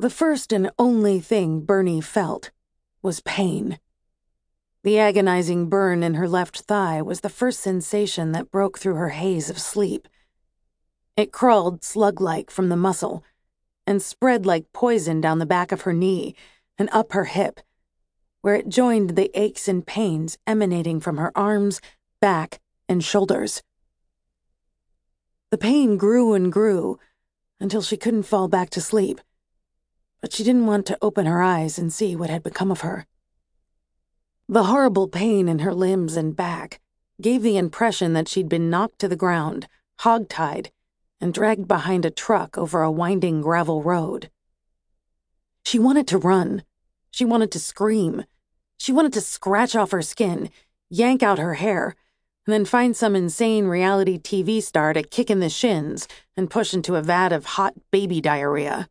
The first and only thing Bernie felt was pain. The agonizing burn in her left thigh was the first sensation that broke through her haze of sleep. It crawled slug like from the muscle and spread like poison down the back of her knee and up her hip, where it joined the aches and pains emanating from her arms, back, and shoulders. The pain grew and grew until she couldn't fall back to sleep, but she didn't want to open her eyes and see what had become of her. The horrible pain in her limbs and back gave the impression that she'd been knocked to the ground, hogtied, and dragged behind a truck over a winding gravel road. She wanted to run. She wanted to scream. She wanted to scratch off her skin, yank out her hair, and then find some insane reality TV star to kick in the shins and push into a vat of hot baby diarrhea.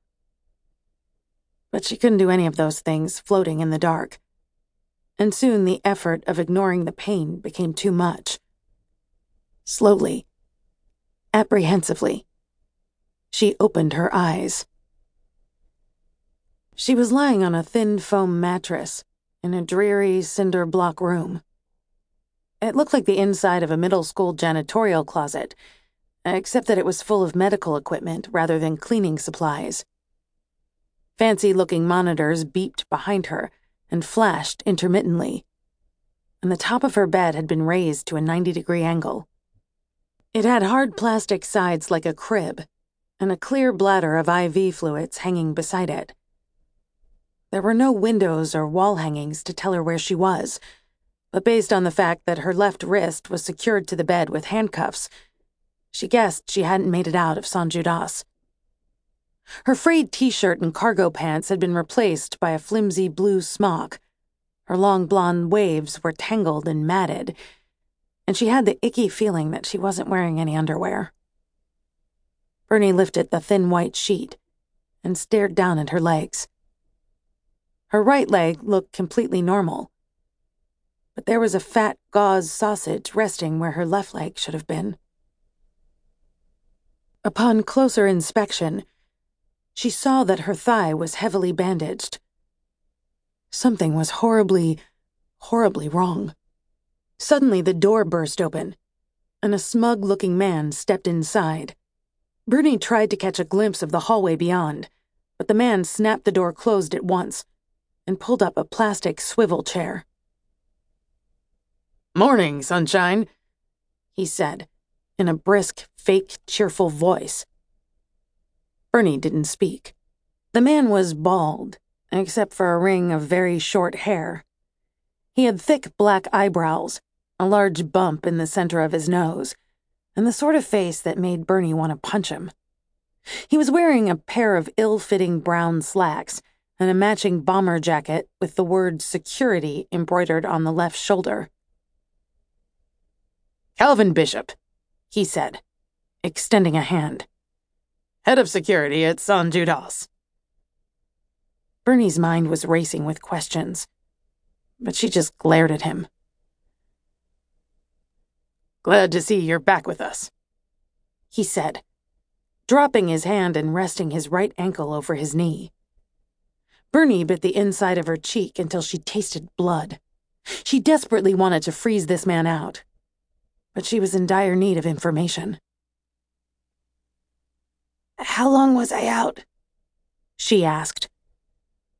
But she couldn't do any of those things floating in the dark and soon the effort of ignoring the pain became too much. Slowly, apprehensively, she opened her eyes. She was lying on a thin foam mattress in a dreary cinder block room. It looked like the inside of a middle school janitorial closet, except that it was full of medical equipment rather than cleaning supplies. Fancy looking monitors beeped behind her and flashed intermittently, and the top of her bed had been raised to a 90 degree angle. It had hard plastic sides like a crib, and a clear bladder of IV fluids hanging beside it. There were no windows or wall hangings to tell her where she was, but based on the fact that her left wrist was secured to the bed with handcuffs, she guessed she hadn't made it out of San Judas. Her frayed t shirt and cargo pants had been replaced by a flimsy blue smock. Her long blonde waves were tangled and matted, and she had the icky feeling that she wasn't wearing any underwear. Bernie lifted the thin white sheet and stared down at her legs. Her right leg looked completely normal, but there was a fat gauze sausage resting where her left leg should have been. Upon closer inspection, she saw that her thigh was heavily bandaged. Something was horribly, horribly wrong. Suddenly, the door burst open, and a smug looking man stepped inside. Bernie tried to catch a glimpse of the hallway beyond, but the man snapped the door closed at once and pulled up a plastic swivel chair. Morning, sunshine, he said, in a brisk, fake, cheerful voice. Bernie didn't speak. The man was bald, except for a ring of very short hair. He had thick black eyebrows, a large bump in the center of his nose, and the sort of face that made Bernie want to punch him. He was wearing a pair of ill fitting brown slacks and a matching bomber jacket with the word security embroidered on the left shoulder. Calvin Bishop, he said, extending a hand head of security at San Judas. Bernie's mind was racing with questions, but she just glared at him. Glad to see you're back with us, he said, dropping his hand and resting his right ankle over his knee. Bernie bit the inside of her cheek until she tasted blood. She desperately wanted to freeze this man out, but she was in dire need of information. How long was I out? She asked.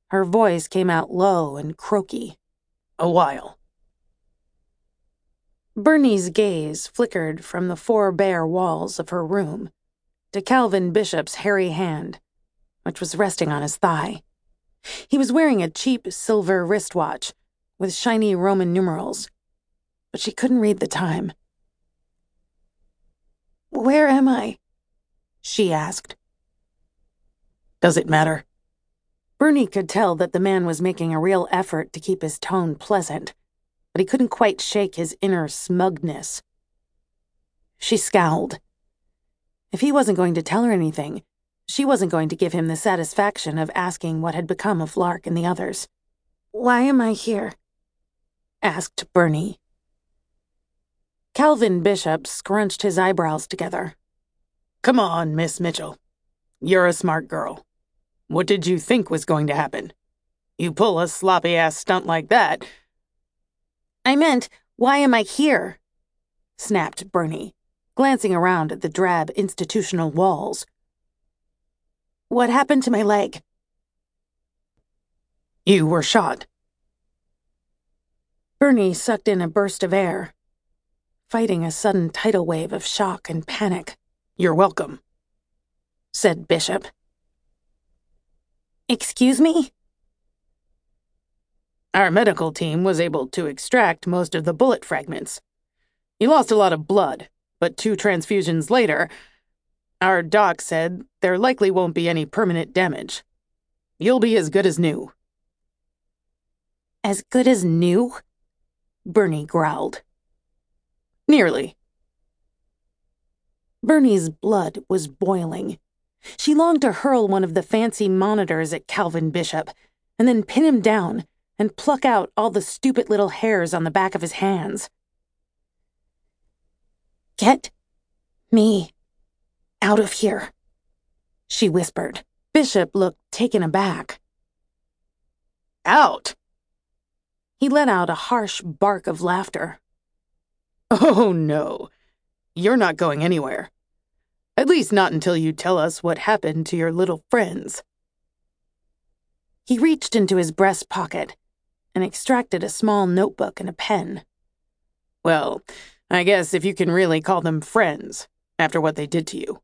Her voice came out low and croaky. A while. Bernie's gaze flickered from the four bare walls of her room to Calvin Bishop's hairy hand, which was resting on his thigh. He was wearing a cheap silver wristwatch with shiny Roman numerals, but she couldn't read the time. Where am I? She asked. Does it matter? Bernie could tell that the man was making a real effort to keep his tone pleasant, but he couldn't quite shake his inner smugness. She scowled. If he wasn't going to tell her anything, she wasn't going to give him the satisfaction of asking what had become of Lark and the others. Why am I here? asked Bernie. Calvin Bishop scrunched his eyebrows together. Come on, Miss Mitchell. You're a smart girl. What did you think was going to happen? You pull a sloppy ass stunt like that. I meant, why am I here? snapped Bernie, glancing around at the drab institutional walls. What happened to my leg? You were shot. Bernie sucked in a burst of air, fighting a sudden tidal wave of shock and panic. You're welcome, said Bishop. Excuse me? Our medical team was able to extract most of the bullet fragments. You lost a lot of blood, but two transfusions later, our doc said there likely won't be any permanent damage. You'll be as good as new. As good as new? Bernie growled. Nearly. Bernie's blood was boiling. She longed to hurl one of the fancy monitors at Calvin Bishop, and then pin him down and pluck out all the stupid little hairs on the back of his hands. Get me out of here, she whispered. Bishop looked taken aback. Out! He let out a harsh bark of laughter. Oh, no. You're not going anywhere. At least not until you tell us what happened to your little friends. He reached into his breast pocket and extracted a small notebook and a pen. Well, I guess if you can really call them friends after what they did to you.